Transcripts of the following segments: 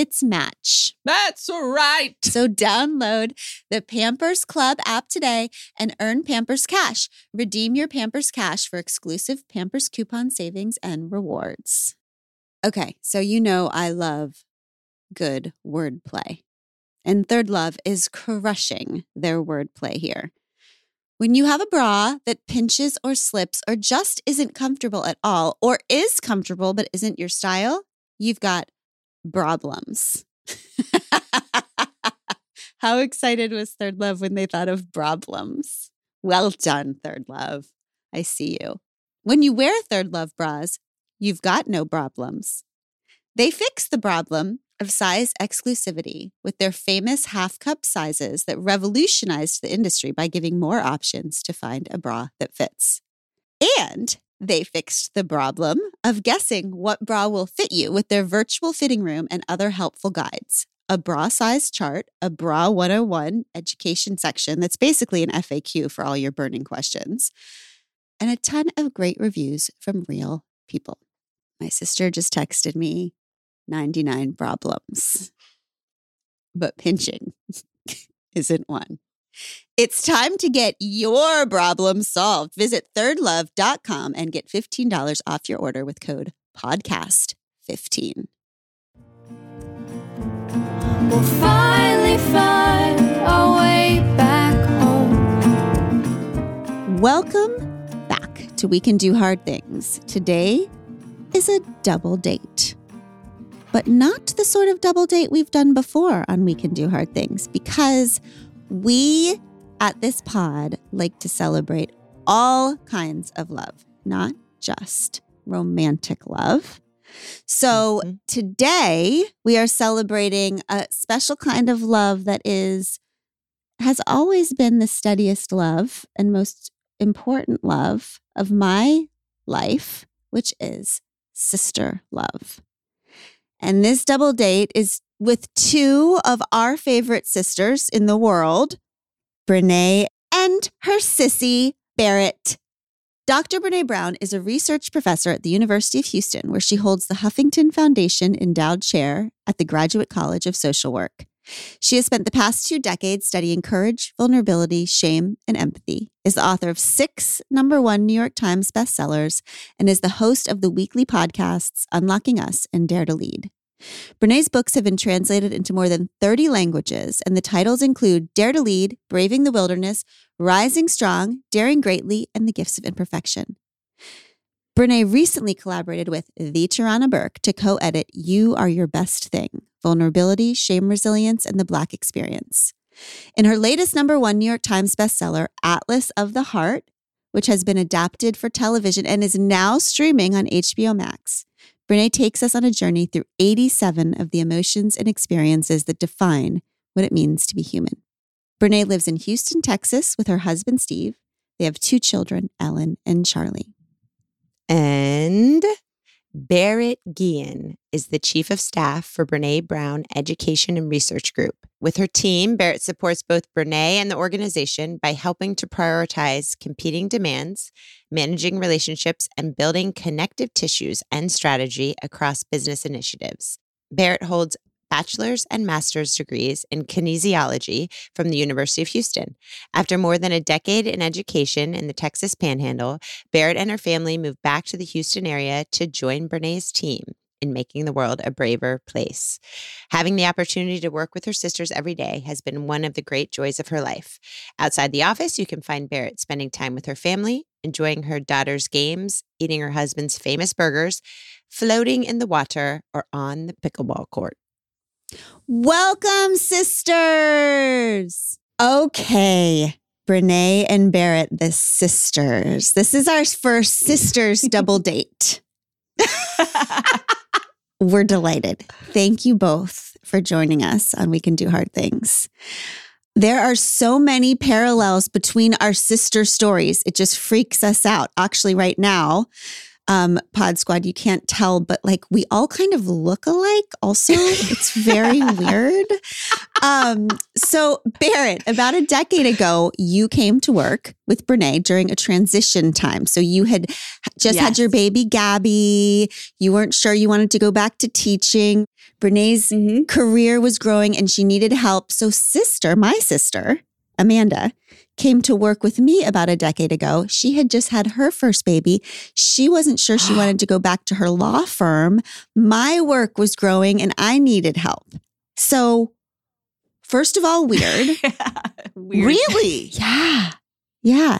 its match. That's right. So download the Pampers Club app today and earn Pampers Cash. Redeem your Pampers Cash for exclusive Pampers coupon savings and rewards. Okay, so you know I love good wordplay. And Third Love is crushing their wordplay here. When you have a bra that pinches or slips or just isn't comfortable at all, or is comfortable but isn't your style, you've got problems. How excited was Third Love when they thought of problems? Well done, Third Love. I see you. When you wear Third Love bras, you've got no problems. They fix the problem of size exclusivity with their famous half cup sizes that revolutionized the industry by giving more options to find a bra that fits. And they fixed the problem of guessing what bra will fit you with their virtual fitting room and other helpful guides. A bra size chart, a bra 101 education section that's basically an FAQ for all your burning questions, and a ton of great reviews from real people. My sister just texted me 99 problems, but pinching isn't one. It's time to get your problem solved. Visit thirdlove.com and get $15 off your order with code podcast15. We'll finally find our way back home. Welcome back to We Can Do Hard Things. Today is a double date, but not the sort of double date we've done before on We Can Do Hard Things because we at this pod like to celebrate all kinds of love, not just romantic love. So Mm-hmm. today we are celebrating a special kind of love that is has always been the steadiest love and most important love of my life, which is sister love. And this double date is with two of our favorite sisters in the world, Brene and her sissy, Barrett. Dr. Brene Brown is a research professor at the University of Houston, where she holds the Huffington Foundation Endowed Chair at the Graduate College of Social Work. She has spent the past two decades studying courage, vulnerability, shame, and empathy, is the author of six number one New York Times bestsellers, and is the host of the weekly podcasts Unlocking Us and Dare to Lead. Brene's books have been translated into more than 30 languages, and the titles include Dare to Lead, Braving the Wilderness, Rising Strong, Daring Greatly, and The Gifts of Imperfection. Brene recently collaborated with The Tarana Burke to co edit You Are Your Best Thing Vulnerability, Shame Resilience, and the Black Experience. In her latest number one New York Times bestseller, Atlas of the Heart, which has been adapted for television and is now streaming on HBO Max, Brene takes us on a journey through 87 of the emotions and experiences that define what it means to be human. Brene lives in Houston, Texas with her husband, Steve. They have two children, Ellen and Charlie. And Barrett Guillen is the Chief of Staff for Brene Brown Education and Research Group. With her team, Barrett supports both Brene and the organization by helping to prioritize competing demands, managing relationships, and building connective tissues and strategy across business initiatives. Barrett holds bachelor's and master's degrees in kinesiology from the University of Houston. After more than a decade in education in the Texas Panhandle, Barrett and her family moved back to the Houston area to join Brene's team. in making the world a braver place. Having the opportunity to work with her sisters every day has been one of the great joys of her life. Outside the office, you can find Barrett spending time with her family, enjoying her daughter's games, eating her husband's famous burgers, floating in the water, or on the pickleball court. Welcome, sisters. Okay. Brene and Barrett, the sisters. This is our first sisters double date. We're delighted. Thank you both for joining us on We Can Do Hard Things. There are so many parallels between our sister stories. It just freaks us out. Actually, right now, um, Pod Squad, you can't tell, but like we all kind of look alike. Also, it's very weird. Um, so, Barrett, about a decade ago, you came to work with Brene during a transition time. So you had just had your baby Gabby. You weren't sure you wanted to go back to teaching. Brene's Mhm. career was growing and she needed help. So, sister, my sister, Amanda, came to work with me about a decade ago. She had just had her first baby. She wasn't sure she wanted to go back to her law firm. My work was growing and I needed help. So, first of all, weird. Weird. Really? yeah. Yeah.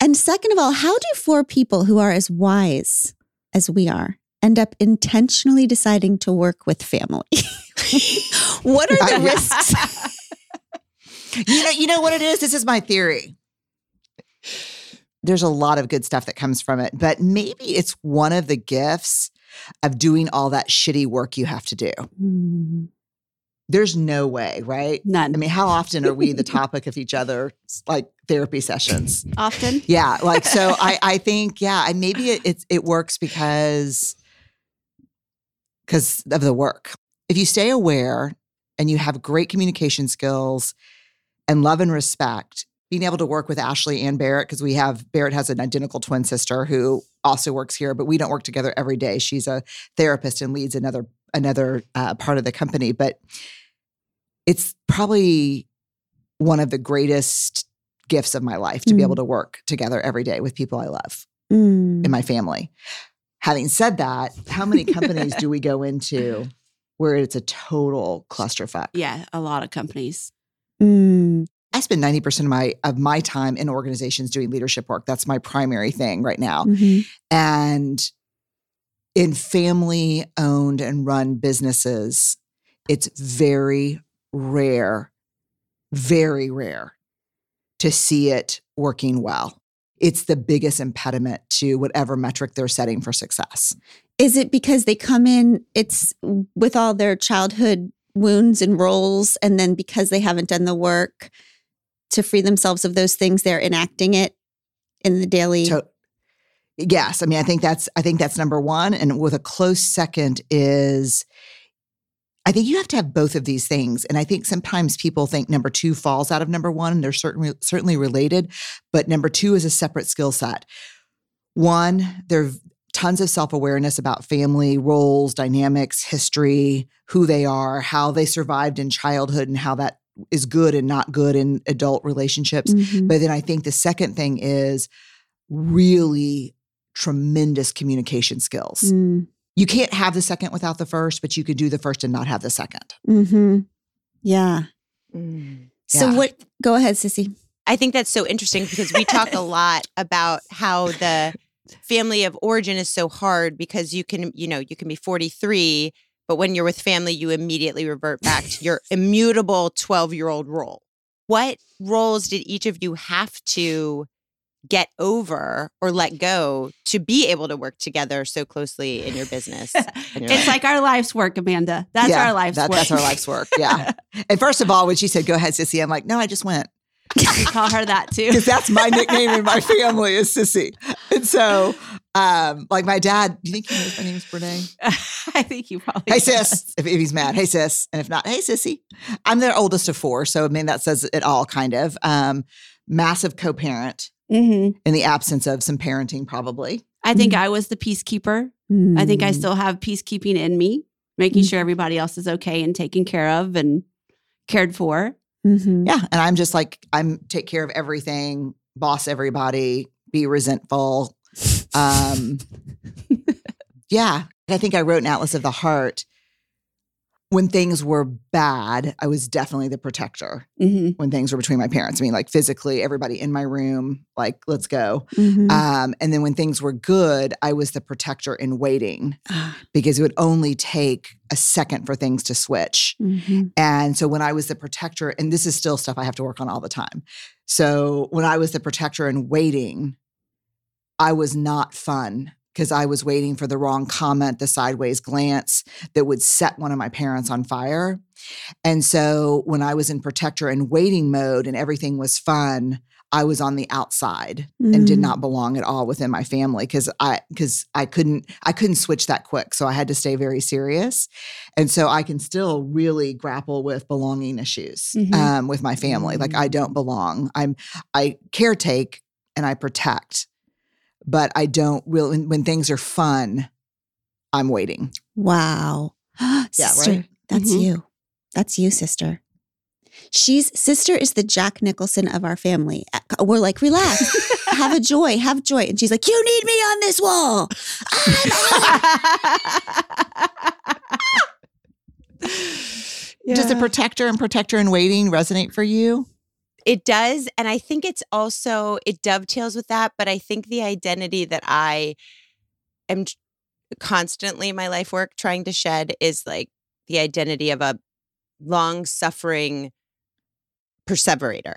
And second of all, how do four people who are as wise as we are end up intentionally deciding to work with family? what are the risks? You know, you know what it is? This is my theory. There's a lot of good stuff that comes from it, but maybe it's one of the gifts of doing all that shitty work you have to do. Mm-hmm. There's no way, right? None. I mean, how often are we the topic of each other, like therapy sessions? Often. Yeah, like so. I I think yeah, I maybe it it, it works because because of the work. If you stay aware and you have great communication skills and love and respect, being able to work with Ashley and Barrett because we have Barrett has an identical twin sister who also works here, but we don't work together every day. She's a therapist and leads another another uh, part of the company, but it's probably one of the greatest gifts of my life to be Mm. able to work together every day with people I love Mm. in my family. Having said that, how many companies do we go into where it's a total clusterfuck? Yeah, a lot of companies. Mm. I spend 90% of my of my time in organizations doing leadership work. That's my primary thing right now. Mhm. And in family owned and run businesses, it's very rare, very rare to see it working well. It's the biggest impediment to whatever metric they're setting for success. Is it because they come in, it's with all their childhood wounds and roles, and then because they haven't done the work to free themselves of those things, they're enacting it in the daily? To- yes, I mean I think that's I think that's number 1 and with a close second is I think you have to have both of these things and I think sometimes people think number 2 falls out of number 1 and they're certainly certainly related, but number 2 is a separate skill set. One, there tons of self-awareness about family roles, dynamics, history, who they are, how they survived in childhood and how that is good and not good in adult relationships. Mhm. But then I think the second thing is really tremendous communication skills. Mm. You can't have the second without the first, but you could do the first and not have the second. mm-hmm. Yeah. Mm. So Yeah. what? Go ahead, Sissy. I think that's so interesting because we talk a lot about how the family of origin is so hard because you can, you know, you can be 43, but when you're with family, you immediately revert back to your immutable 12 year old role. What roles did each of you have to get over or let go to be able to work together so closely in your business? and your It's life? like our life's work, Amanda. That's Yeah, our life's that- work. That's our life's work. Yeah. and first of all, when she said, go ahead, Sissy, I'm like, no, I just went. We call her that too. Because that's my nickname in my family is Sissy. And so, um, like my dad, do you think he knows my name is Brene? I think you probably. Hey, does. sis. If, if he's mad, hey, sis. And if not, hey, sissy. I'm their oldest of four. So, I mean, that says it all kind of. Um, massive co parent Mhm. in the absence of some parenting, probably. I think I was the peacekeeper. I think I Mm. still have peacekeeping in me, making Mm. sure everybody else is okay and taken care of and cared for. Mhm. Yeah. And I'm just like, I'm take care of everything, boss everybody, be resentful. Um, yeah. I think I wrote an Atlas of the Heart when things were bad, I was definitely the protector Mhm. when things were between my parents. I mean, like physically, everybody in my room, like, let's go. Mhm. Um, and then when things were good, I was the protector in waiting Ah, because it would only take a second for things to switch. mhm. And so when I was the protector, and this is still stuff I have to work on all the time. So when I was the protector in waiting, I was not fun because I was waiting for the wrong comment, the sideways glance that would set one of my parents on fire. And so when I was in protector and waiting mode and everything was fun, I was on the outside and did Mm. not belong at all within my family because I because I couldn't I couldn't switch that quick. So I had to stay very serious. And so I can still really grapple with belonging issues Mhm. um, with my family. Like I don't belong. I'm I caretake and I protect, but I don't really when, things are fun, I'm waiting. Wow. sister, right? that's Mhm. you. That's you, sister. She's sister is the Jack Nicholson of our family. Uh, We're like, relax, have a joy, have joy. And she's like, you need me on this wall. Does the protector and protector in waiting resonate for you? It does. And I think it's also, it dovetails with that. But I think the identity that I am tr- constantly in my life work trying to shed is like the identity of a long suffering perseverator.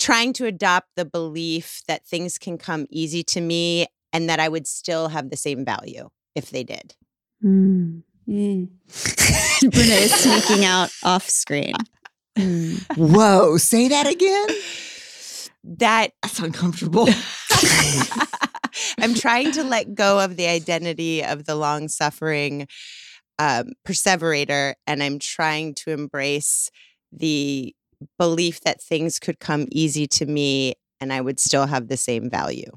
Trying to adopt the belief that things can come easy to me and that I would still have the same value if they did. Mm. Mm. Brene is sneaking out off screen. Whoa, say that again? That That's uncomfortable. I'm trying to let go of the identity of the long suffering um, perseverator, and I'm trying to embrace the belief that things could come easy to me and I would still have the same value.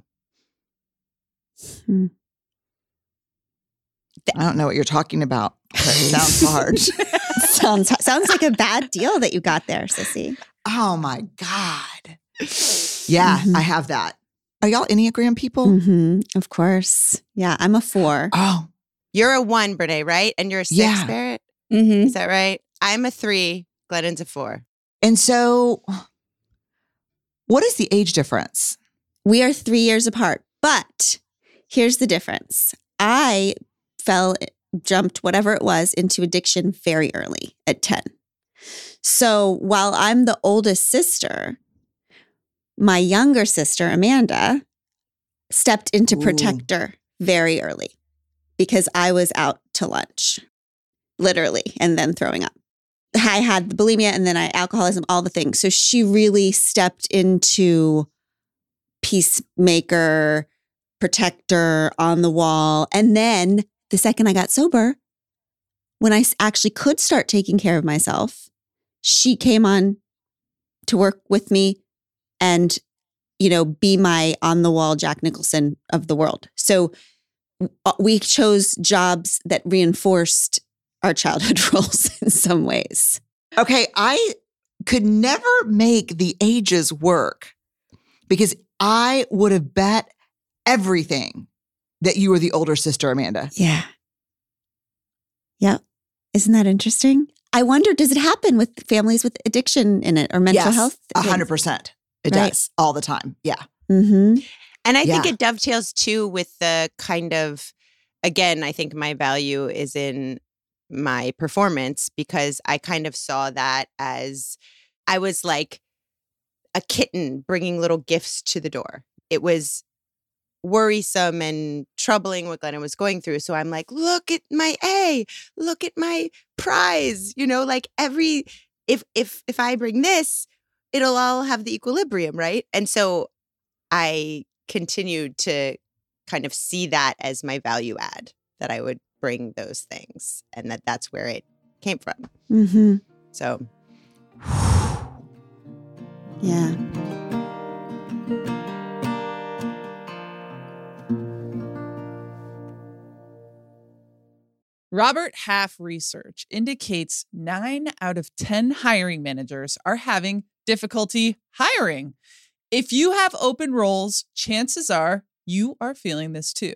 I don't know what you're talking about. That sounds hard. Sounds sounds like a bad deal that you got there, sissy. oh my God. Yeah, Mhm. I have that. Are y'all Enneagram people? hmm Of course. Yeah, I'm a four. Oh, You're a one, Brene, right? And you're a six, Yeah. Barrett? Mhm. Is that right? I'm a three. Glennon's a four. and so what is the age difference? We are three years apart, but here's the difference. I fell, jumped whatever it was into addiction very early at 10. So while I'm the oldest sister, my younger sister, Amanda, stepped into Ooh. protector very early because I was out to lunch, literally, and then throwing up. I had the bulimia and then I alcoholism, all the things. So she really stepped into peacemaker, protector on the wall. And then the second I got sober, when I actually could start taking care of myself, she came on to work with me and, you know, be my on the wall Jack Nicholson of the world. So uh, we chose jobs that reinforced our childhood roles in some ways. Okay, I could never make the ages work because I would have bet everything that you were the older sister, Amanda. Yeah. Yep. Isn't that interesting? I wonder, does it happen with families with addiction in it or mental yes, health? A hundred percent. It Right. does all the time. Yeah. Mm-hmm. And I think it dovetails too with the kind of, again, I think my value is in my performance because I kind of saw that as I was like a kitten bringing little gifts to the door. It was worrisome and troubling what Glennon was going through. So I'm like, look at my A, look at my prize. You know, like every if if if I bring this, it'll all have the equilibrium, right? And so I continued to kind of see that as my value add that I would bring those things and that that's where it came from. Mm-hmm. So Yeah. Robert Half research indicates nine out of 10 hiring managers are having difficulty hiring. If you have open roles, chances are you are feeling this too.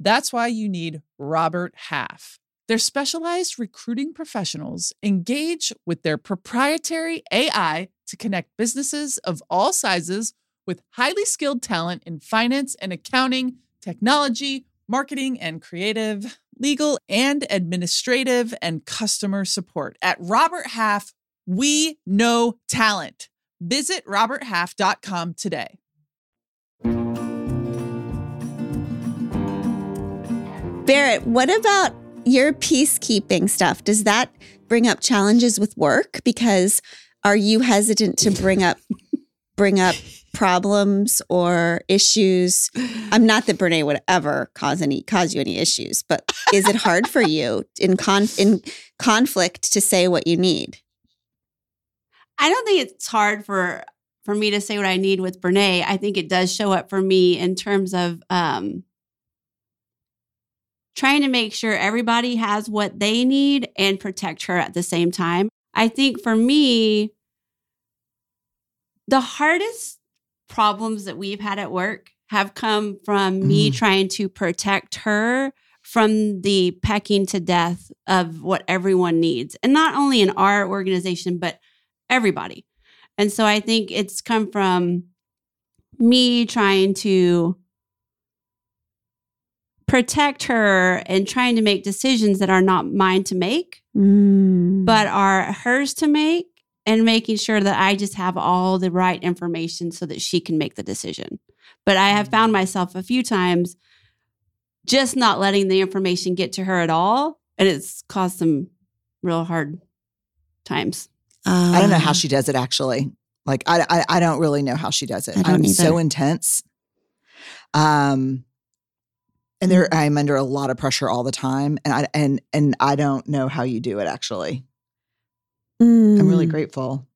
That's why you need Robert Half. Their specialized recruiting professionals engage with their proprietary AI to connect businesses of all sizes with highly skilled talent in finance and accounting, technology, marketing and creative, legal and administrative, and customer support. At Robert Half, we know talent. Visit roberthalf.com today. Barrett, what about your peacekeeping stuff? Does that bring up challenges with work? Because are you hesitant to bring up bring up problems or issues? I'm not that Brene would ever cause any cause you any issues, but is it hard for you in con in conflict to say what you need? I don't think it's hard for for me to say what I need with Brene. I think it does show up for me in terms of um, trying to make sure everybody has what they need and protect her at the same time. I think for me, the hardest problems that we've had at work have come from me Mhm. trying to protect her from the pecking to death of what everyone needs. And not only in our organization, but everybody. And so I think it's come from me trying to protect her and trying to make decisions that are not mine to make, but are hers to make, and making sure that I just have all the right information so that she can make the decision. But I have found myself a few times just not letting the information get to her at all. And it's caused some real hard times. I don't know how Um, she does it actually. Like I, I, I don't really know how she does it. I don't I'm so intense. Um, and there, I'm under a lot of pressure all the time, and I and and I don't know how you do it. Actually, I'm really Mm. grateful,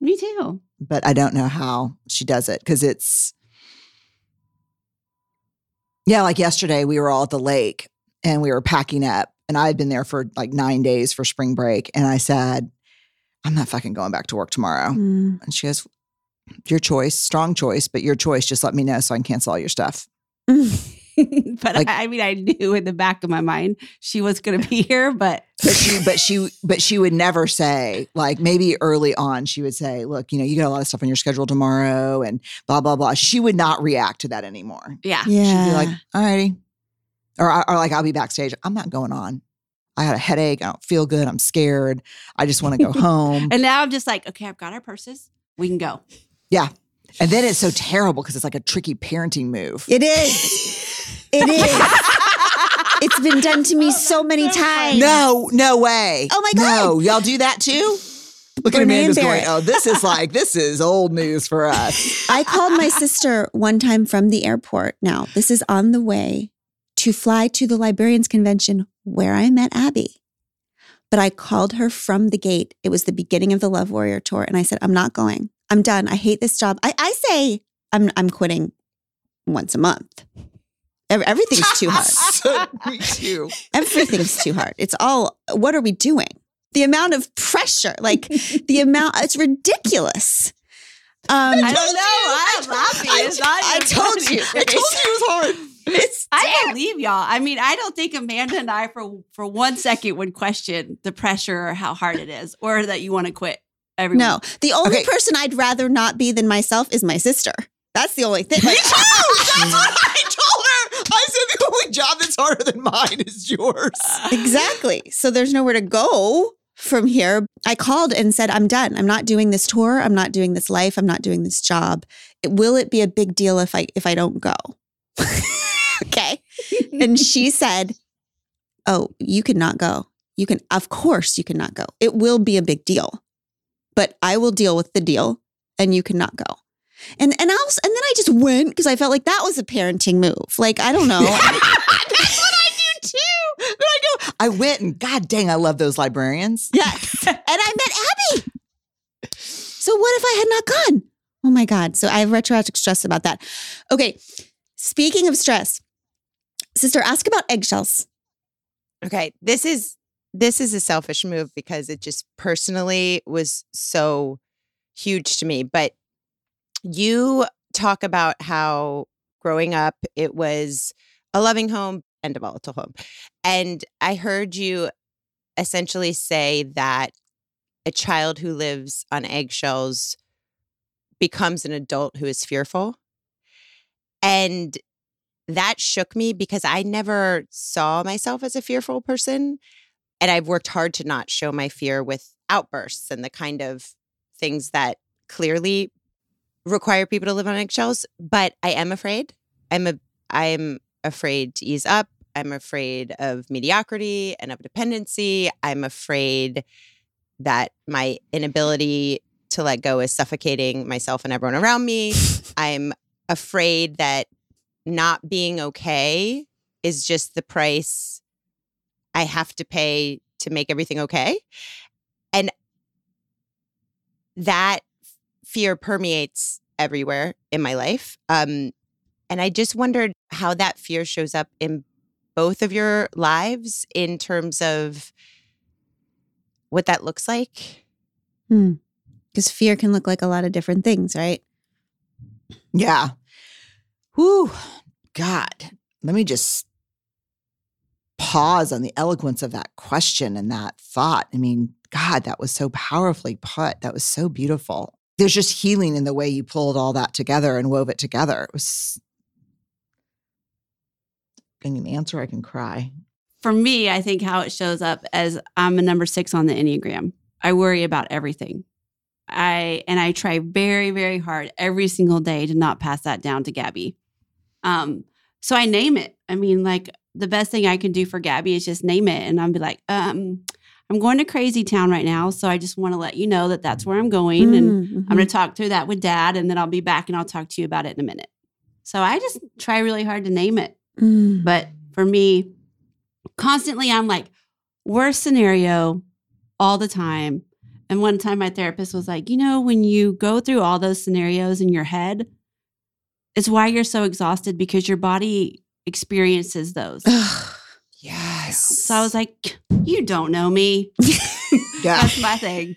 Me too. but I don't know how she does it because it's. Yeah, like yesterday, we were all at the lake and we were packing up, and I had been there for like nine days for spring break, and I said, "I'm not fucking going back to work tomorrow." Mm. And she goes, Your choice, strong choice, but your choice. Just let me know so I can cancel all your stuff. but Like- I, I mean, I knew in the back of my mind she was going to be here, but But she, but she, but she would never say, like maybe early on, she would say, Look, you know, you got a lot of stuff on your schedule tomorrow and blah, blah, blah. She would not react to that anymore. yeah. Yeah. She'd be like, All righty. Or, or like, I'll be backstage. I'm not going on. I had a headache. I don't feel good. I'm scared. I just want to go home. And now I'm just like, okay, I've got our purses. We can go. Yeah. And then it's so terrible because it's like a tricky parenting move. It is. It is. it's been done to me oh, so many times. No, no way. Oh my god. No, y'all do that too? Look at Brene and Amanda's going, oh, this is like, this is old news for us. I called my sister one time from the airport. Now, this is on the way to fly to the librarians convention where I met Abby. But I called her from the gate. It was the beginning of the Love Warrior tour. And I said, I'm not going. I'm done. I hate this job. I, I say I'm I'm quitting once a month. Ev- Everything's too hard. So, me too. Everything's too hard. It's all, what are we doing? The amount of pressure, like the amount, it's ridiculous. Um, I don't know. I'm laughing. I, It's not I told you. I told you it was hard. it's I believe y'all. I mean, I don't think Amanda and I for for one second would question the pressure or how hard it is, or that you want to quit. Every No, the only Okay. person I'd rather not be than myself is my sister. That's the only thing. Me too. That's what I told her. I said the only job that's harder than mine is yours. exactly. So there's nowhere to go from here. I called and said, I'm done. I'm not doing this tour. I'm not doing this life. I'm not doing this job. It- will it be a big deal if I if I don't go? okay. And she said, Oh, you cannot go. You can, of course, you cannot go. It will be a big deal, but I will deal with the deal and you cannot go. And and I was, and then I just went because I felt like that was a parenting move. Like, I don't know. That's what I do too. Then I go, I went and God dang, I love those librarians. Yes. and I met Abby. So what if I had not gone? Oh my God. So I have retroactive stress about that. Okay. Speaking of stress, sister, ask about eggshells. Okay, this is this is a selfish move because it just personally was so huge to me. But you talk about how growing up it was a loving home and a volatile home. And I heard you essentially say that a child who lives on eggshells becomes an adult who is fearful. And that shook me because I never saw myself as a fearful person. And I've worked hard to not show my fear with outbursts and the kind of things that clearly require people to live on eggshells. But I am afraid. I'm a I'm afraid to ease up. I'm afraid of mediocrity and of dependency. I'm afraid that my inability to let go is suffocating myself and everyone around me. I'm afraid that not being okay is just the price I have to pay to make everything okay. And that fear permeates everywhere in my life. Um, and I just wondered how that fear shows up in both of your lives in terms of what that looks like. Because fear can look like a lot of different things, right? Yeah. Whew. God, let me just pause on the eloquence of that question and that thought. I mean, God, that was so powerfully put. That was so beautiful. There's just healing in the way you pulled all that together and wove it together. It was. Can answer, I can cry. For me, I think how it shows up as I'm a number six on the Enneagram. I worry about everything. I and I try very, very hard every single day to not pass that down to Gabby. Um, so I name it. I mean, like the best thing I can do for Gabby is just name it, and I'll be like, um, I'm going to Crazy Town right now, so I just want to let you know that that's where I'm going, and Mm, I'm going to talk through that with Dad, and then I'll be back and I'll talk to you about it in a minute. So I just try really hard to name it. mhm. But for me, constantly I'm like, worst scenario all the time. And one time my therapist was like, you know, when you go through all those scenarios in your head, it's why you're so exhausted because your body experiences those. Ugh. Yes. So I was like, you don't know me. yeah. That's my thing.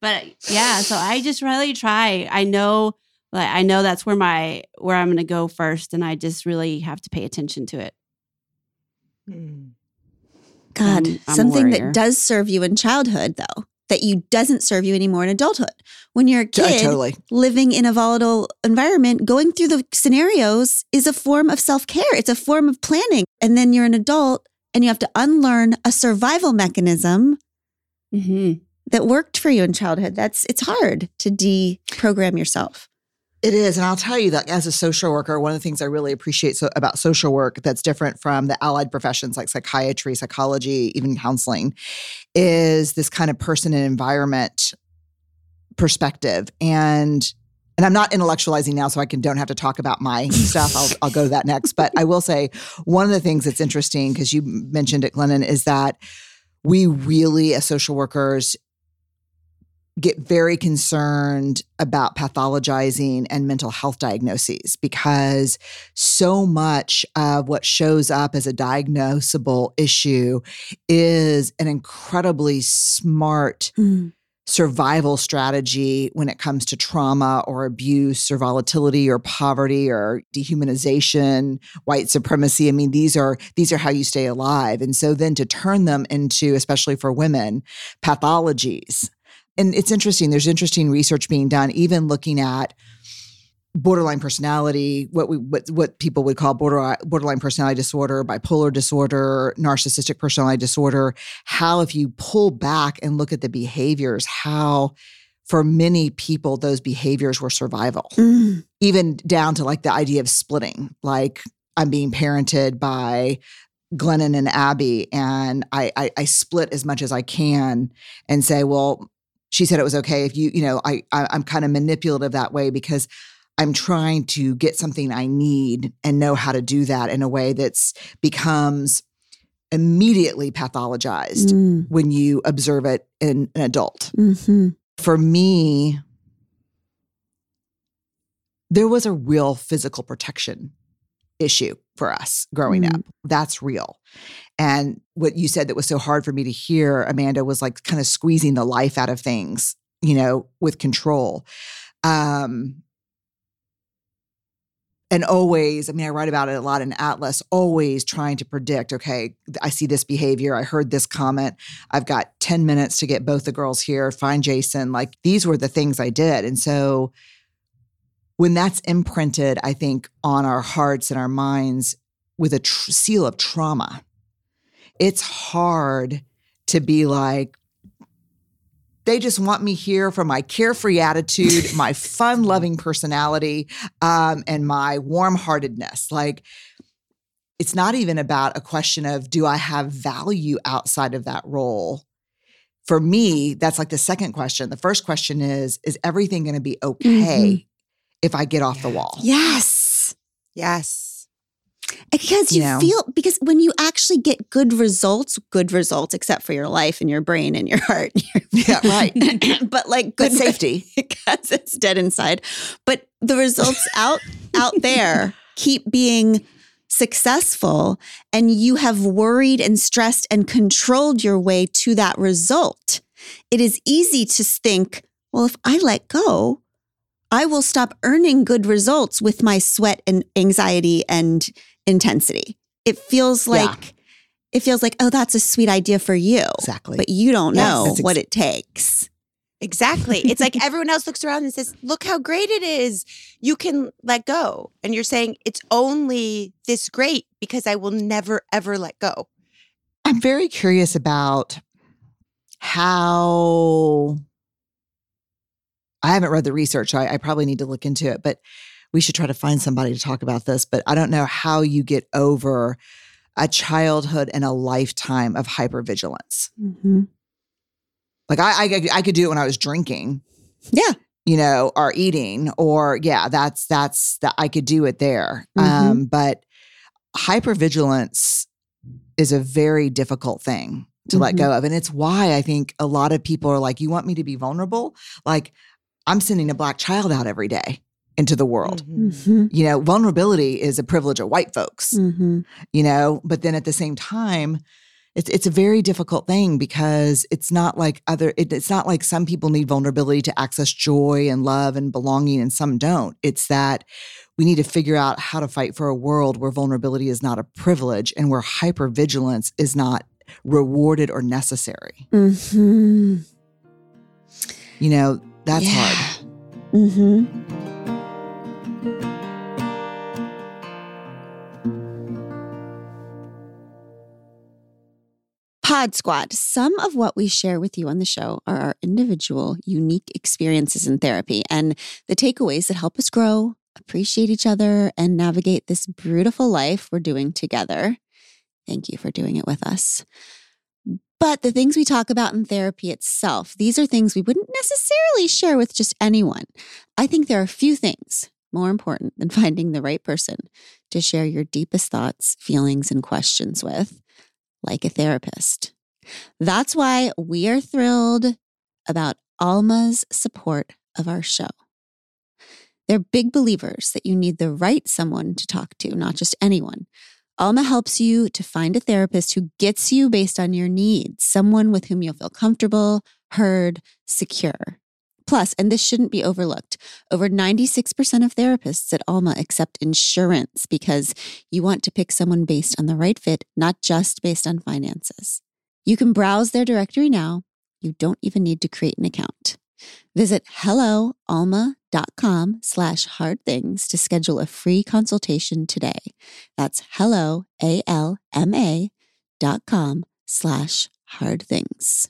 But yeah, so I just really try. I know like I know that's where my where I'm going to go first and I just really have to pay attention to it. Hmm. God, I'm- I'm something that does serve you in childhood, though, that you doesn't serve you anymore in adulthood. When you're a kid totally. living in a volatile environment, going through the scenarios is a form of self care. It's a form of planning. And then you're an adult and you have to unlearn a survival mechanism Mhm. that worked for you in childhood. That's it's hard to deprogram yourself. It is. And I'll tell you that as a social worker, one of the things I really appreciate so, about social work that's different from the allied professions like psychiatry, psychology, even counseling is this kind of person and environment perspective. And and I'm not intellectualizing now, so I can don't have to talk about my stuff. I'll, I'll go to that next. But I will say one of the things that's interesting, because you mentioned it, Glennon, is that we really, as social workers, get very concerned about pathologizing and mental health diagnoses because so much of what shows up as a diagnosable issue is an incredibly smart mm. survival strategy when it comes to trauma or abuse or volatility or poverty or dehumanization white supremacy. I mean these are these are how you stay alive. And so then to turn them into especially for women pathologies and it's interesting there's interesting research being done even looking at borderline personality what we what, what people would call border, borderline personality disorder bipolar disorder narcissistic personality disorder how if you pull back and look at the behaviors how for many people those behaviors were survival Mm. even down to like the idea of splitting like i'm being parented by glennon and abby and I, I i split as much as i can and say well she said it was okay if you you know i, I i'm kind of manipulative that way because i'm trying to get something i need and know how to do that in a way that's becomes immediately pathologized Mm. when you observe it in an adult Mhm. for me, there was a real physical protection issue for us growing Mm. up. That's real. And what you said that was so hard for me to hear, Amanda, was like kind of squeezing the life out of things, you know, with control. Um, and always, I mean, I write about it a lot in Atlas, always trying to predict, okay, I see this behavior. I heard this comment. I've got 10 minutes to get both the girls here, find Jason. Like these were the things I did. And so when that's imprinted, I think, on our hearts and our minds with a tr- seal of trauma, it's hard to be like, they just want me here for my carefree attitude, my fun loving personality, um, and my warm heartedness. Like, it's not even about a question of do I have value outside of that role? For me, that's like the second question. The first question is Is everything going to be okay Mhm. If I get off the wall? Yes. Yes. Because you, You know? feel because when you actually get good results, good results, except for your life and your brain and your heart, Yeah, right. but like Good good safety. because it's dead inside. But the results out out there keep being successful, and you have worried and stressed and controlled your way to that result. It is easy to think, well, if I let go, I will stop earning good results with my sweat and anxiety and intensity. It feels Yeah. like it feels like, oh, that's a sweet idea for you. Exactly. But you don't Yes, know ex- what it takes. Exactly. It's like everyone else looks around and says, Look how great it is. You can let go. And you're saying it's only this great because I will never, ever let go. I'm very curious about how I haven't read the research. I, I probably need to look into it, but we should try to find somebody to talk about this. But I don't know how you get over a childhood and a lifetime of hypervigilance. Mm-hmm. Like I, I, I could do it when I was drinking. Yeah. You know, or eating, or yeah, that's that's that I could do it there. Mhm. Um, but hypervigilance is a very difficult thing to let Mhm. go of. And it's why I think a lot of people are like, you want me to be vulnerable? Like, I'm sending a black child out every day into the world. Mhm. Mm-hmm. You know, vulnerability is a privilege of white folks, Mm-hmm. you know, but then at the same time, it's it's a very difficult thing because it's not like other it, it's not like some people need vulnerability to access joy and love and belonging and some don't. It's that we need to figure out how to fight for a world where vulnerability is not a privilege and where hypervigilance is not rewarded or necessary. Mm-hmm. You know, that's hard. Mm-hmm. Pod Squad. Some of what we share with you on the show are our individual, unique experiences in therapy and the takeaways that help us grow, appreciate each other, and navigate this beautiful life we're doing together. Thank you for doing it with us. But the things we talk about in therapy itself, these are things we wouldn't necessarily share with just anyone. I think there are a few things more important than finding the right person to share your deepest thoughts, feelings, and questions with, like a therapist. That's why we are thrilled about Alma's support of our show. They're big believers that you need the right someone to talk to, not just anyone. Alma helps you to find a therapist who gets you based on your needs, someone with whom you'll feel comfortable, heard, secure. Plus, and this shouldn't be overlooked, over 96% of therapists at Alma accept insurance because you want to pick someone based on the right fit, not just based on finances. You can browse their directory now. You don't even need to create an account. Visit helloalma.com slash hard things to schedule a free consultation today. That's hello, A-L-M-A dot com slash hard things.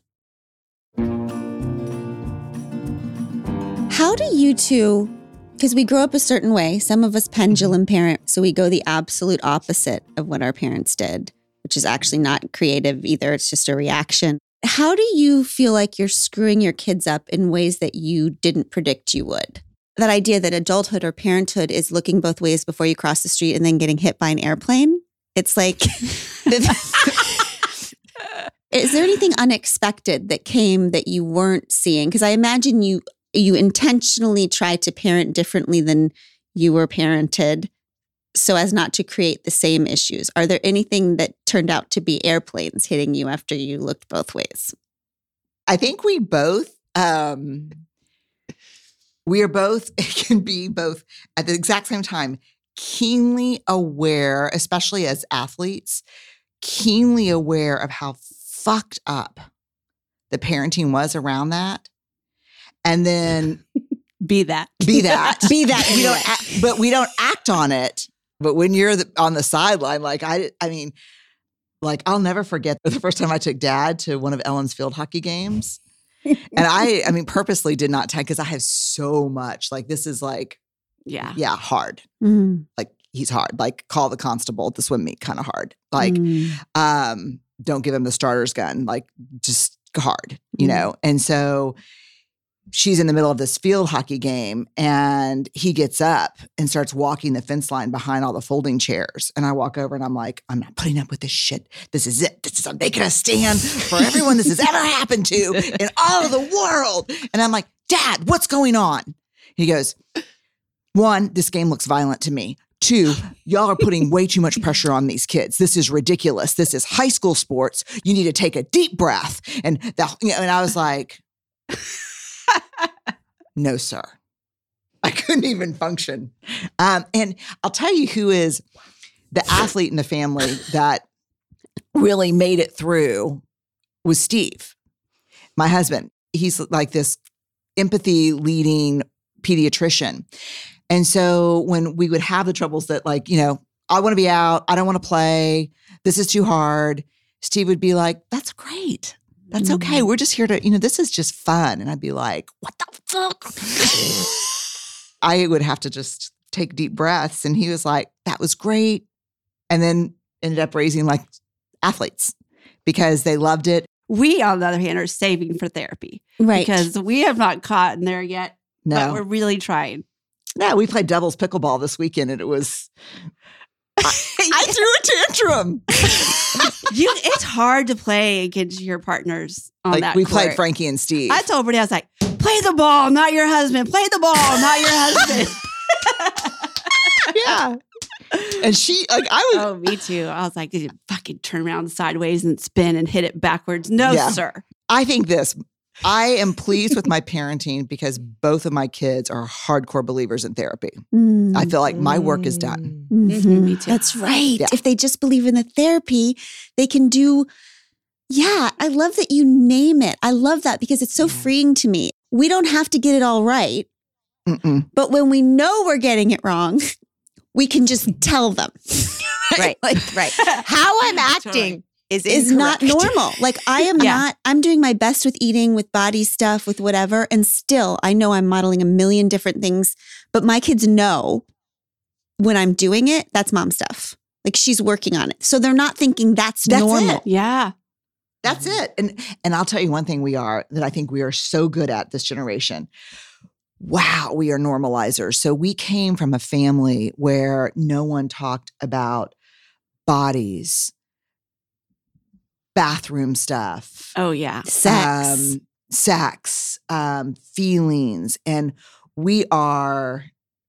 How do you two, because we grow up a certain way, some of us pendulum mm-hmm. parent, so we go the absolute opposite of what our parents did, which is actually not creative either. It's just a reaction. How do you feel like you're screwing your kids up in ways that you didn't predict you would? That idea that adulthood or parenthood is looking both ways before you cross the street and then getting hit by an airplane. It's like, is there anything unexpected that came that you weren't seeing? Because I imagine you you intentionally tried to parent differently than you were parented so as not to create the same issues. Are there anything that turned out to be airplanes hitting you after you looked both ways? I think we both um we are both it can be both at the exact same time keenly aware, especially as athletes, keenly aware of how fucked up the parenting was around that. And then Be that. be that. Be that. we don't act, but we don't act on it. But when you're the, on the sideline, like I, I mean, like I'll never forget the first time I took Dad to one of Ellen's field hockey games, and I, I mean, purposely did not tag because I have so much. Like this is like, Yeah. yeah, hard. Mm, Like he's hard. Like call the constable at the swim meet, kind of hard. Like mm, um, don't give him the starter's gun, like just hard, you Mhm. know? And so she's in the middle of this field hockey game and he gets up and starts walking the fence line behind all the folding chairs. And I walk over and I'm like, I'm not putting up with this shit. This is it. This is, I'm making a stand for everyone this has ever happened to in all of the world. And I'm like, Dad, what's going on? He goes, One, this game looks violent to me. Two, y'all are putting way too much pressure on these kids. This is ridiculous. This is high school sports. You need to take a deep breath. And the, you know, and I was like, no, sir. I couldn't even function. Um, and I'll tell you who is the athlete in the family that really made it through was Steve, my husband. He's like this empathy leading pediatrician. And so when we would have the troubles that, like, you know, I want to be out, I don't want to play, this is too hard, Steve would be like, that's great. That's mm-hmm. okay. We're just here to, you know, this is just fun. And I'd be like, what the fuck? I would have to just take deep breaths. And he was like, that was great. And then ended up raising like athletes because they loved it. We, on the other hand, are saving for therapy right. because we have not caught in there yet, but No, we're really trying. no, we played devil's pickleball this weekend and it was, I, I threw a tantrum. you, it's hard to play against your partners on like that. we played. Frankie and Steve. I told Brittany, I was like, play the ball, not your husband. Play the ball, not your husband. yeah. And she, like, I was, oh, me too. I was like, did you fucking turn around sideways and spin and hit it backwards? No, Yeah. sir. I think this. I am pleased with my parenting because both of my kids are hardcore believers in therapy. Mm, I feel like my work is done. mhm. Me too. That's right. Yeah. If they just believe in the therapy, they can do. Yeah, I love that you name it. I love that because it's so Yeah. freeing to me. We don't have to get it all right, Mm-mm. but when we know we're getting it wrong, we can just tell them. Right. Like, Right. How I'm acting Totally. is is not normal. Like I am Yeah. not, I'm doing my best with eating, with body stuff, with whatever. And still, I know I'm modeling a million different things, but my kids know when I'm doing it, that's mom stuff. Like she's working on it. So they're not thinking that's, That's normal. it. Yeah. That's mm-hmm. it. And and I'll tell you one thing we are that I think we are so good at this generation. Wow, we are normalizers. So we came from a family where no one talked about bodies, bathroom stuff, Oh, yeah. Sex. um, sex, um, feelings, and we are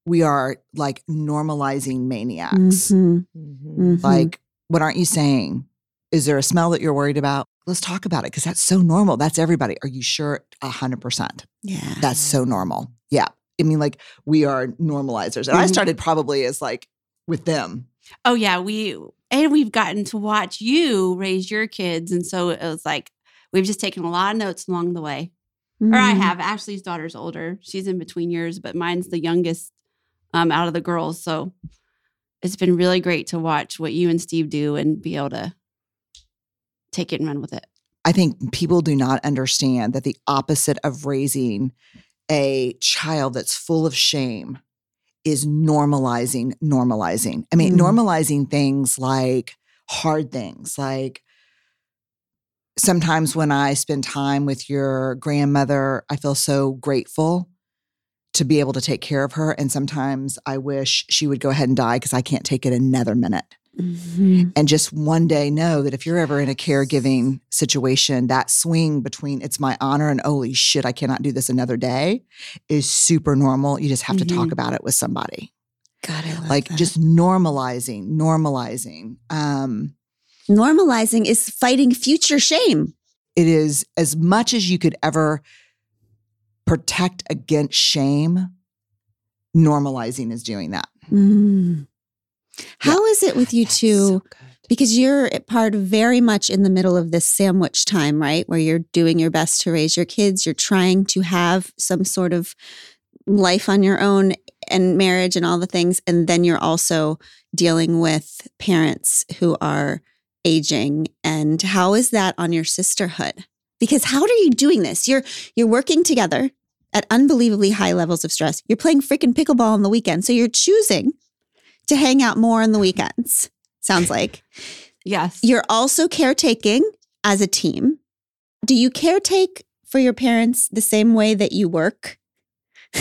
we are like normalizing maniacs. Mhm, Mhm. mhm. Like, what aren't you saying? Is there a smell that you're worried about? Let's talk about it because that's so normal. That's everybody. Are you sure? A hundred percent. yeah. That's so normal. Yeah. I mean, like we are normalizers. And I Mhm. started probably as like with them. Oh, yeah. We, and we've gotten to watch you raise your kids. And so it was like, we've just taken a lot of notes along the way. Or I Mhm. have. Ashley's daughter's older. She's in between years, but mine's the youngest um, out of the girls. So it's been really great to watch what you and Steve do and be able to take it and run with it. I think people do not understand that the opposite of raising a child that's full of shame is normalizing, normalizing. I mean, Mm. normalizing things like hard things, like sometimes when I spend time with your grandmother, I feel so grateful to be able to take care of her. And sometimes I wish she would go ahead and die because I can't take it another minute Mhm. and just one day know that if you're ever in a caregiving situation, that swing between it's my honor and holy shit, I cannot do this another day is super normal. You just have to talk Mhm. about it with somebody. God, I Like that. just normalizing, normalizing. Um, normalizing is fighting future shame. it is as much as you could ever protect against shame, normalizing is doing that. Mm. How is it with you That's two? so because you're part of very much in the middle of this sandwich time, right? Where you're doing your best to raise your kids, you're trying to have some sort of life on your own and marriage and all the things. And then you're also dealing with parents who are aging. And how is that on your sisterhood? Because how are you doing this? You're you're working together at unbelievably high levels of stress. You're playing freaking pickleball on the weekend. So you're choosing to hang out more on the mm-hmm. weekends. Sounds like. Yes. You're also caretaking as a team. Do you caretake for your parents the same way that you work?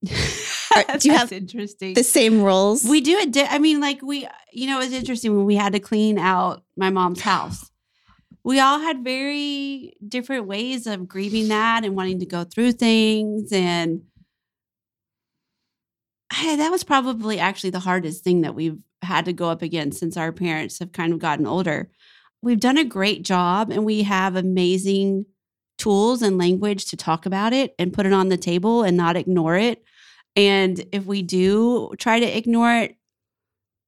Do you have interesting. The same roles? We do it. Di- I mean, like we, you know, it was interesting when we had to clean out my mom's house. We all had very different ways of grieving that and wanting to go through things. And I, that was probably actually the hardest thing that we've had to go up against since our parents have kind of gotten older. We've done a great job and we have amazing tools and language to talk about it and put it on the table and not ignore it. And if we do try to ignore it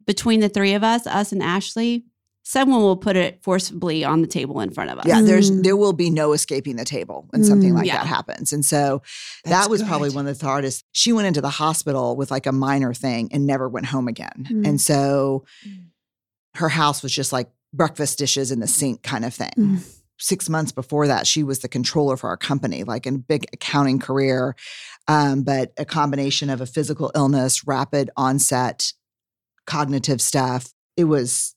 between the three of us, us and Ashley, someone will put it forcibly on the table in front of us. Yeah, there's Mm. there will be no escaping the table when something Mm. like Yeah. that happens. And so That's that was probably one of the hardest. She went into the hospital with like a minor thing and never went home again. Mm. And so Mm. her house was just like breakfast dishes in the sink kind of thing. Mm. Six months before that, she was the controller for our company, like in a big accounting career, um, but a combination of a physical illness, rapid onset, cognitive stuff. It was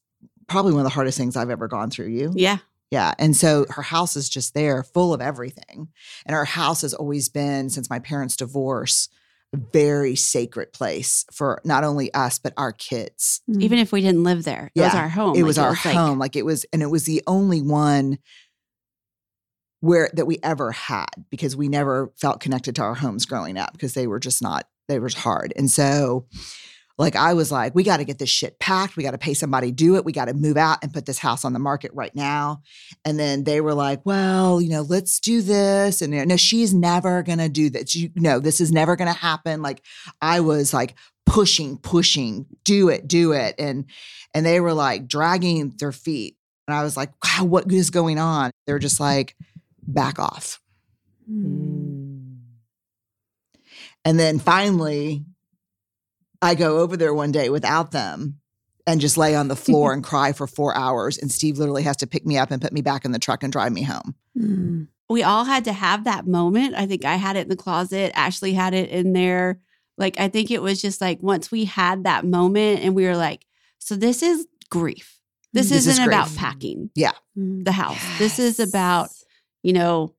probably one of the hardest things I've ever gone through. You? Yeah. Yeah. And so her house is just there full of everything. And our house has always been, since my parents' divorce, a very sacred place for not only us, but our kids. Mm. Even if we didn't live there, it was our home. it Like, was our like- home. Like it was, and it was the only one where that we ever had because we never felt connected to our homes growing up because they were just not, they were hard. And so, like, I was like, we got to get this shit packed. We got to pay somebody to do it. We got to move out and put this house on the market right now. And then they were like, well, you know, let's do this. And no, she's never going to do this. You know, this is never going to happen. Like, I was like pushing, pushing, do it, do it. And, and they were like dragging their feet. And I was like, wow, what is going on? They were just like, back off. Mm. And then finally, I go over there one day without them and just lay on the floor and cry for four hours. And Steve literally has to pick me up and put me back in the truck and drive me home. Mm. we all had to have that moment. I think I had it in the closet. Ashley had it in there. Like, I think it was just like once we had that moment and we were like, so this is grief. This, This is isn't about packing Yeah. the house. This is about, you know,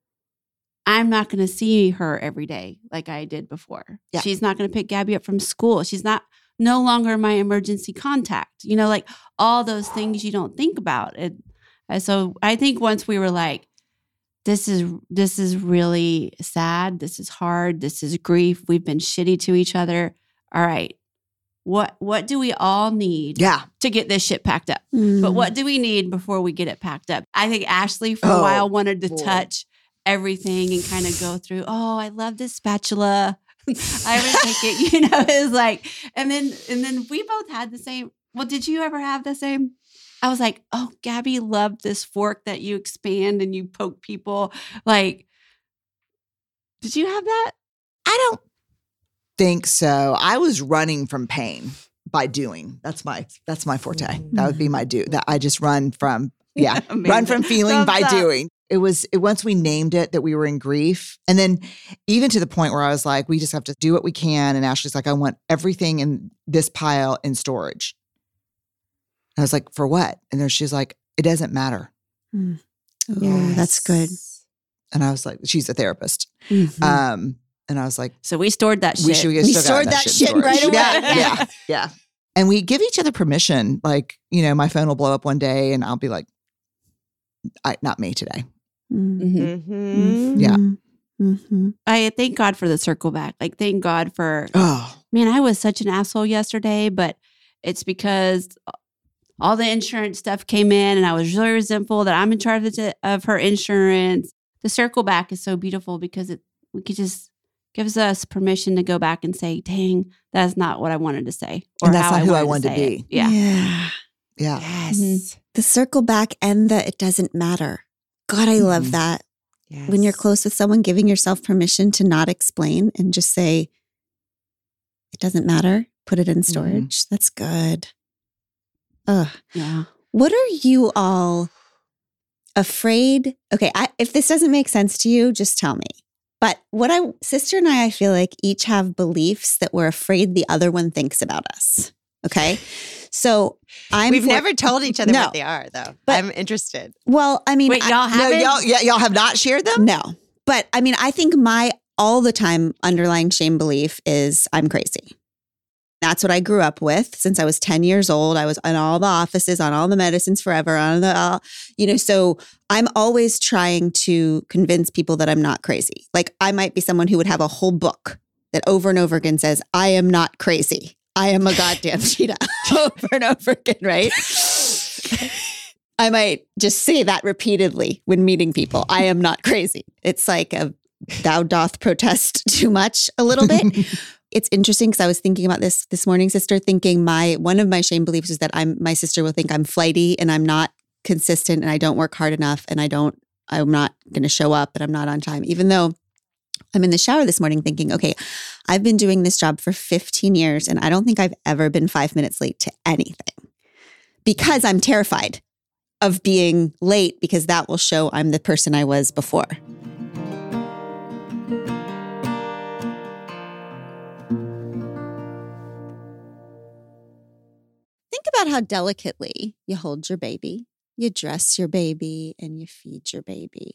I'm not going to see her every day like I did before. Yeah. She's not going to pick Gabby up from school. She's not no longer my emergency contact. You know, like all those things you don't think about. And so I think once we were like, this is this is really sad. This is hard. This is grief. We've been shitty to each other. All right. What what do we all need Yeah. to get this shit packed up? Mm. But what do we need before we get it packed up? I think Ashley for a Oh, while wanted to boy. touch everything and kind of go through, oh, I love this spatula. I would take it, you know, it's like, and then and then we both had the same. Well, did you ever have the same? I was like, oh, Gabby loved this fork that you expand and you poke people. Like, did you have that? I don't think so. I was running from pain by doing. That's my that's my forte. That would be mm-hmm. my do. That I just run from yeah. run from feeling by up. doing. It was it, once we named it that we were in grief, and then even to the point where I was like, we just have to do what we can. And Ashley's like, I want everything in this pile in storage. I was like, for what? And then she's like, it doesn't matter. Oh, that's good. And I was like, she's a therapist. Mhm. Um, and I was like, So we stored that shit. we should we, We still stored that in shit storage. right away. Yeah, yeah, yeah. And we give each other permission. Like, you know, my phone will blow up one day, and I'll be like, I, "Not me today." Mm. Mhm. Mhm. Yeah. Mhm. I thank God for the circle back. Like, thank God for Oh, man, I was such an asshole yesterday, but it's because all the insurance stuff came in and I was really resentful that I'm in charge of, the, of her insurance. The circle back is so beautiful because it we could just gives us permission to go back and say, dang, that's not what I wanted to say. And that's how not who I wanted wanted to be. Yeah. Yeah. Yeah. Yes. Mhm. The circle back and the it doesn't matter. God, I love Mhm. that. yes. When you're close with someone, giving yourself permission to not explain and just say, it doesn't matter. Put it in storage. That's good. Ugh. Yeah. What are you all afraid? Okay, I, if this doesn't make sense to you, just tell me. But what I, sister and I, I feel like each have beliefs that we're afraid the other one thinks about us. Okay. So I'm, We've for- never told each other No. what they are, though. But- I'm interested. well, I mean, Wait, I- y'all No, haven't? y'all, y'all have not shared them? no, but I mean, I think my all the time underlying shame belief is I'm crazy. That's what I grew up with since I was 10 years old. I was in all the offices, on all the medicines forever, on the, all, you know, so I'm always trying to convince people that I'm not crazy. Like I might be someone who would have a whole book that over and over again says, I am not crazy. I am a goddamn cheetah over and over again, right? I might just say that repeatedly when meeting people. I am not crazy. It's like a thou doth protest too much a little bit. it's interesting because I was thinking about this this morning, sister, thinking my one of my shame beliefs is that I'm my sister will think I'm flighty and I'm not consistent and I don't work hard enough and I don't I'm not going to show up and I'm not on time, even though I'm in the shower this morning thinking, okay, I've been doing this job for 15 years and I don't think I've ever been five minutes late to anything because I'm terrified of being late because that will show I'm the person I was before. Think about how delicately you hold your baby, you dress your baby, and you feed your baby.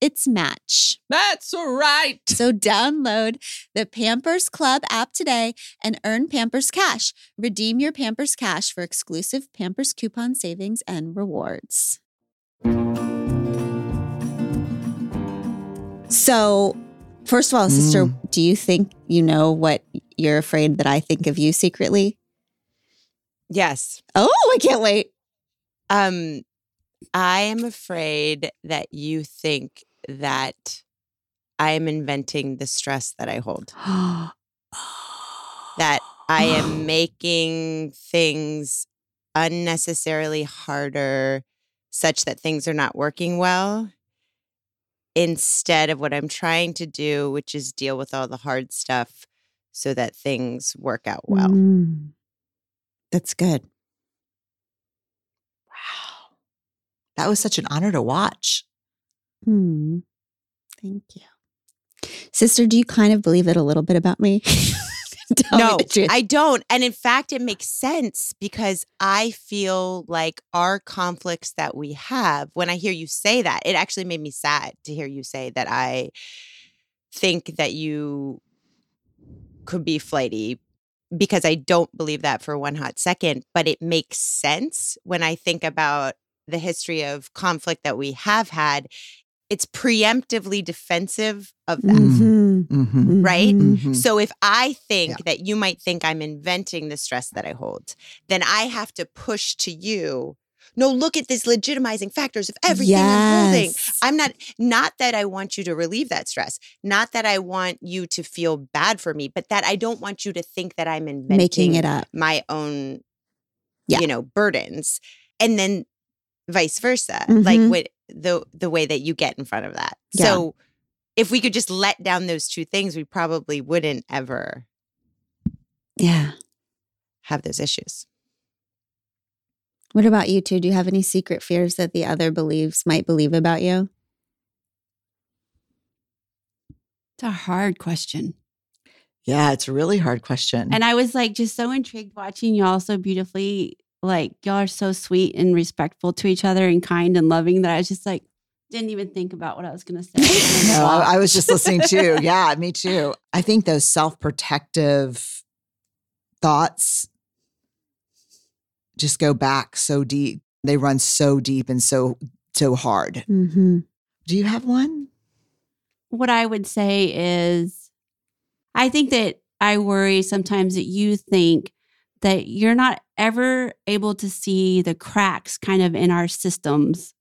its match. That's right. So download the Pampers Club app today and earn Pampers Cash. Redeem your Pampers Cash for exclusive Pampers coupon savings and rewards. So, first of all, sister, do you think you know what you're afraid that I think of you secretly? Yes. Oh, I can't wait. Um, I am afraid that you think that I am inventing the stress that I hold. That I am making things unnecessarily harder such that things are not working well instead of what I'm trying to do, which is deal with all the hard stuff so that things work out well. Mm. That's good. Wow. That was such an honor to watch. Hmm. Thank you. Sister, do you kind of believe it a little bit about me? Me no, truth. I don't. And in fact, it makes sense because I feel like our conflicts that we have, when I hear you say that, it actually made me sad to hear you say that I think that you could be flighty because I don't believe that for one hot second. But it makes sense when I think about the history of conflict that we have had. It's preemptively defensive of that. Mhm. Mm-hmm. Right? Mhm. So if I think Yeah. that you might think I'm inventing the stress that I hold, then I have to push to you. No, look at this legitimizing factors of everything I'm holding. I'm not not that I want you to relieve that stress, not that I want you to feel bad for me, but that I don't want you to think that I'm inventing making it up. my own Yeah. you know, burdens. And then vice versa. Like Mhm. what the the way that you get in front of that. Yeah. So if we could just let down those two things, we probably wouldn't ever Yeah. have those issues. What about you two? Do you have any secret fears that the other believes might believe about you? It's a hard question. Yeah, it's a really hard question. And I was like just so intrigued watching y'all so beautifully. Like y'all are so sweet and respectful to each other and kind and loving that I was just like didn't even think about what I was gonna say. no, I, I was just listening too. Yeah, me too. I think those self protective thoughts just go back so deep. They run so deep and so so hard. Mm-hmm. Do you have one? what I would say is I think that I worry sometimes that you think that you're not ever able to see the cracks kind of in our systems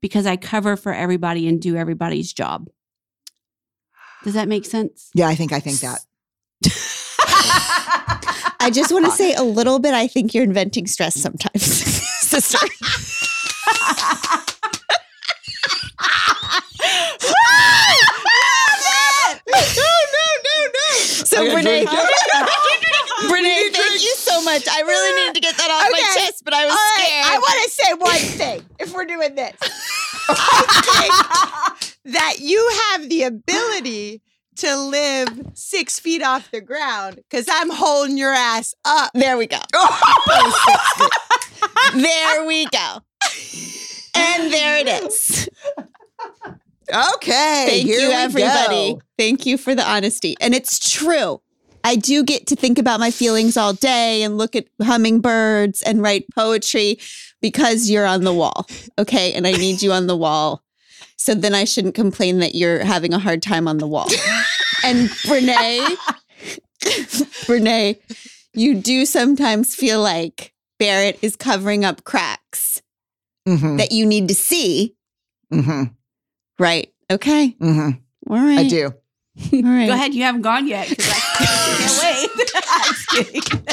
because I cover for everybody and do everybody's job. Does that make sense? Yeah, I think I think that. I just want to say a little bit. I think you're inventing stress sometimes, sister. No, no, So Okay, Brene, drink it. Brene, thank you so much. I really needed to get that off my chest, but I was All right, scared. I want to say one thing if we're doing this. I think that you have the ability to live six feet off the ground because I'm holding your ass up. there we go. there we go. And there it is. Okay. Thank you, everybody. go. Thank you for the honesty. And it's true. I do get to think about my feelings all day and look at hummingbirds and write poetry because you're on the wall. Okay. And I need you on the wall. So then I shouldn't complain that you're having a hard time on the wall. and Brene, Brene, you do sometimes feel like Barrett is covering up cracks Mhm, that you need to see. mhm, Right. Okay. mhm. All right. I do. All right. Go ahead, you haven't gone yet I can't wait. I'm just kidding.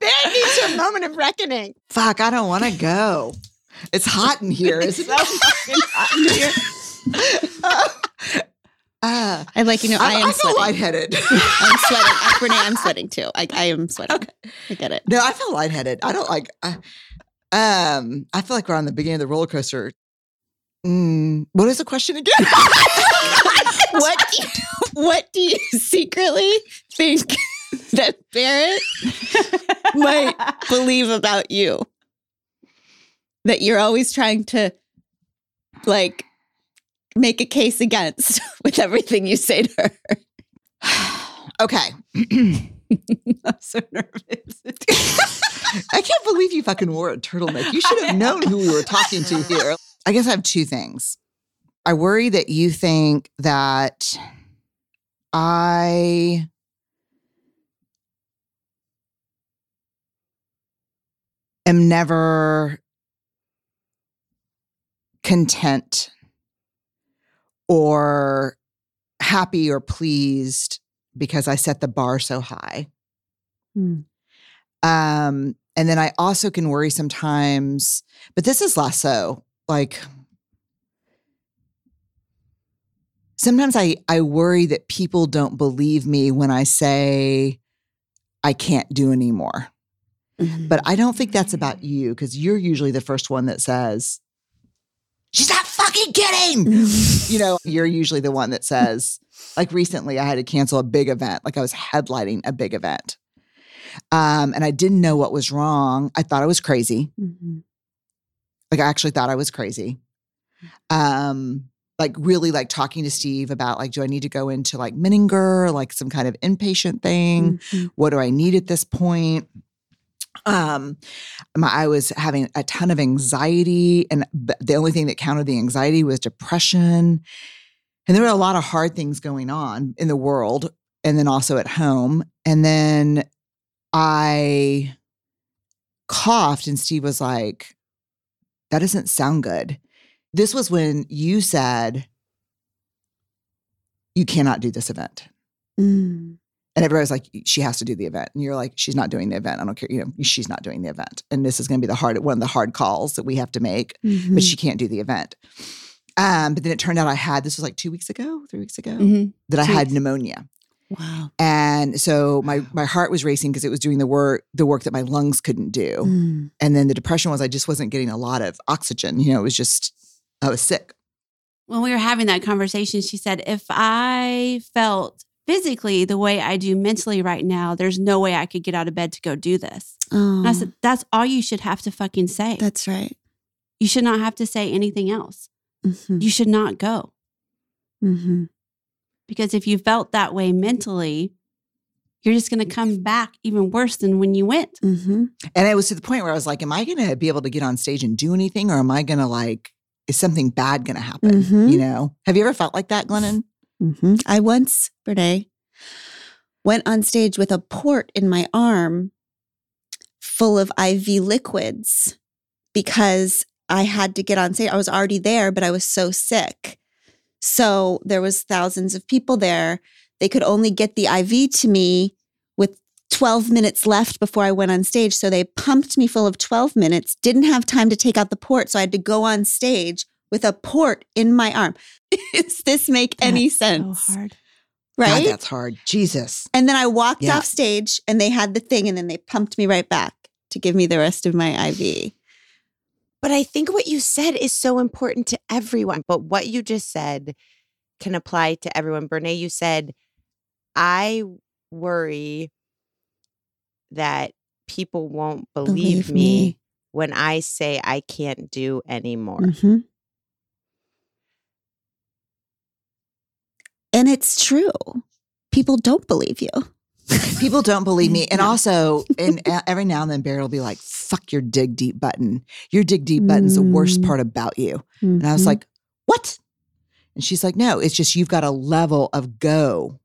Barrett needs a moment of reckoning. Fuck, I don't want to go. It's hot in here, isn't So hot in here. it? Uh, I like, you know, I, I, am I feel sweating. lightheaded. I'm sweating. Uh, Brene, I'm sweating too. I, I am sweating. Okay. I get it. no, I feel lightheaded. I don't like. I, um, I feel like we're on the beginning of the roller coaster. Mm, what is the question again? What do you, what do you secretly think that Barrett might believe about you? That you're always trying to like make a case against with everything you say to her. okay. I'm so nervous. I can't believe you fucking wore a turtleneck. You should have known who we were talking to here. I guess I have two things. I worry that you think that I am never content or happy or pleased because I set the bar so high. Hmm. Um, and then I also can worry sometimes, but this is less so. Like sometimes I I worry that people don't believe me when I say I can't do anymore. But I don't think that's about you because you're usually the first one that says, She's not fucking kidding. you know, you're usually the one that says, like recently, I had to cancel a big event. Like I was headlighting a big event. Um, and I didn't know what was wrong. I thought I was crazy. Mhm. Like I actually thought I was crazy. Um, like really like talking to Steve about like, do I need to go into like Menninger, like some kind of inpatient thing? Mhm. What do I need at this point? Um, my, I was having a ton of anxiety, and the only thing that countered the anxiety was depression. And there were a lot of hard things going on in the world, and then also at home. And then I coughed, and Steve was like, That doesn't sound good. This was when you said, You cannot do this event. Mm. And everybody's like, she has to do the event. And you're like, she's not doing the event. I don't care. You know, she's not doing the event. And this is going to be the hard, one of the hard calls that we have to make, but Mhm. she can't do the event. Um, but then it turned out I had, this was like two weeks ago, three weeks ago, Mhm. that I had weeks. pneumonia. Wow. And so my my heart was racing because it was doing the work, the work that my lungs couldn't do. Mm. And then the depression was I just wasn't getting a lot of oxygen. You know, it was just, I was sick. when we were having that conversation, she said, if I felt physically the way I do mentally right now, there's no way I could get out of bed to go do this. Oh, I said, that's all you should have to fucking say. that's right. you should not have to say anything else. Mhm, You should not go. mhm. Because if you felt that way mentally, you're just going to come back even worse than when you went. Mm-hmm. And it was to the point where I was like, am I going to be able to get on stage and do anything? Or am I going to like, is something bad going to happen? Mhm. You know? Have you ever felt like that, Glennon? hmm I once, Brene, went on stage with a port in my arm full of IV liquids because I had to get on stage. I was already there, but I was so sick. So there was thousands of people there. They could only get the IV to me with 12 minutes left before I went on stage. So they pumped me full of 12 minutes, didn't have time to take out the port. So I had to go on stage with a port in my arm. Does this make any sense? So hard. Right. God, that's hard. Jesus. and then I walked Yeah. off stage and they had the thing and then they pumped me right back to give me the rest of my IV. But I think what you said is so important to everyone. But what you just said can apply to everyone. Brene, you said, I worry that people won't believe, me, when I say I can't do anymore. Mhm. And it's true. People don't believe you. People don't believe me. And No. also, and uh, every now and then Barry will be like, fuck your dig deep button. Your dig deep button's the worst Mm. part about you. And I was Mhm. like, what? And she's like, no, it's just you've got a level of go.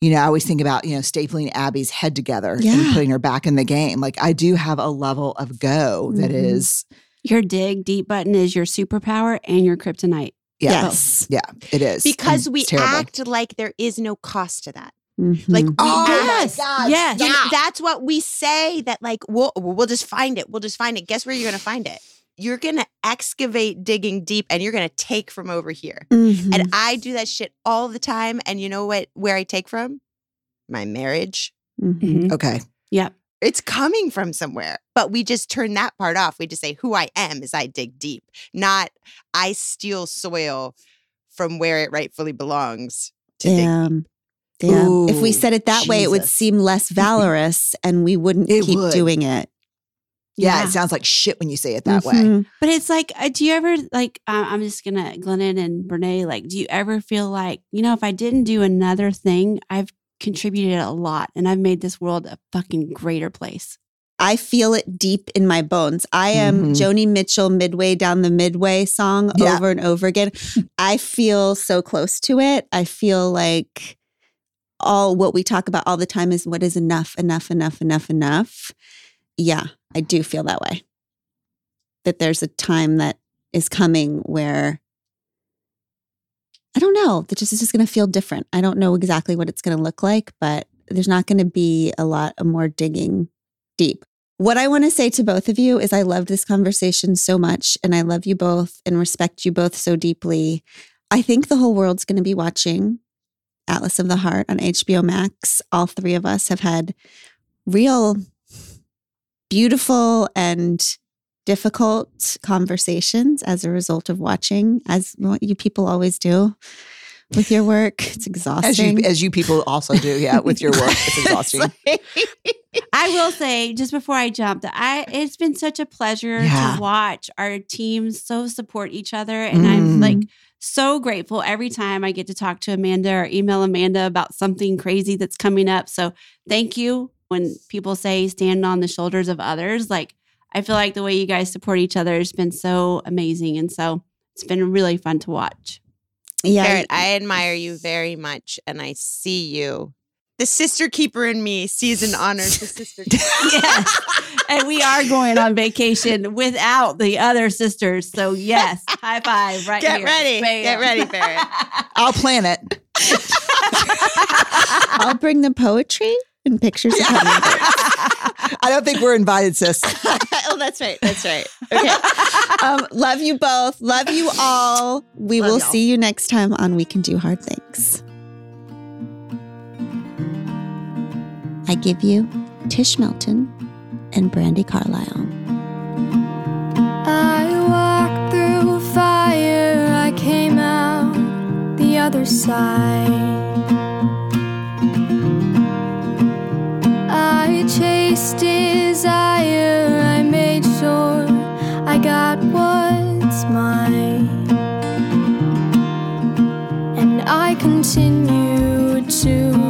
You know, I always think about, you know, stapling Abby's head together Yeah. and putting her back in the game. Like I do have a level of go that Mhm. is, Your dig deep button is your superpower and your kryptonite. yeah, yes. yeah, it is. Because And we act like there is no cost to that. Mhm. Like, we Oh my yes, God, yes. And stop. that's what we say that like we'll we'll just find it. We'll just find it. Guess where you're gonna find it? You're gonna excavate digging deep and you're gonna take from over here. Mhm. And I do that shit all the time. And you know what where I take from? My marriage. Mhm. Okay. Yep. It's coming from somewhere. But we just turn that part off. We just say who I am is I dig deep, not I steal soil from where it rightfully belongs to dig deep. Damn. Damn. if we said it that way, it would seem less valorous and we wouldn't It keep would. doing it. Yeah, it sounds like shit when you say it that way. Mhm. But it's like, uh, do you ever like? Uh, I'm just gonna Glennon and Brene. Like, do you ever feel like you know, if I didn't do another thing, I've contributed a lot, and I've made this world a fucking greater place. I feel it deep in my bones. I am Mhm. Joni Mitchell midway down the midway song Yeah. over and over again. I feel so close to it. I feel like all what we talk about all the time is what is enough, enough, enough, enough, enough. Yeah, I do feel that way. That there's a time that is coming where I don't know, that just is just going to feel different. I don't know exactly what it's going to look like, but there's not going to be a lot of more digging deep. What I want to say to both of you is I loved this conversation so much and I love you both and respect you both so deeply. I think the whole world's going to be watching Atlas of the Heart on HBO Max. All three of us have had real beautiful and difficult conversations as a result of watching as what you people always do with your work. It's exhausting. As you as you people also do, yeah, with your work. It's exhausting. I will say just before I jump that I it's been such a pleasure Yeah. to watch our teams so support each other and I'm Mm. like so grateful every time I get to talk to Amanda or email Amanda about something crazy that's coming up. So thank you when people say stand on the shoulders of others like I feel like the way you guys support each other has been so amazing and so it's been really fun to watch. yeah. Barrett, I admire you very much and I see you. The sister keeper in me sees and honors the sister keeper. yes. And we are going on vacation without the other sisters. So yes, high five right here. Get here. ready. Bam. Get ready, Barrett. I'll plan it. I'll bring the poetry and pictures of I don't think we're invited, sis. oh, that's right. That's right. Okay. Um, love you both. Love you all. We love will y'all. see you next time on We Can Do Hard Things. I give you Tish Melton and Brandi Carlile. I walked through fire, I came out the other side. I chased desire, I made sure I got what's mine. And I continue to.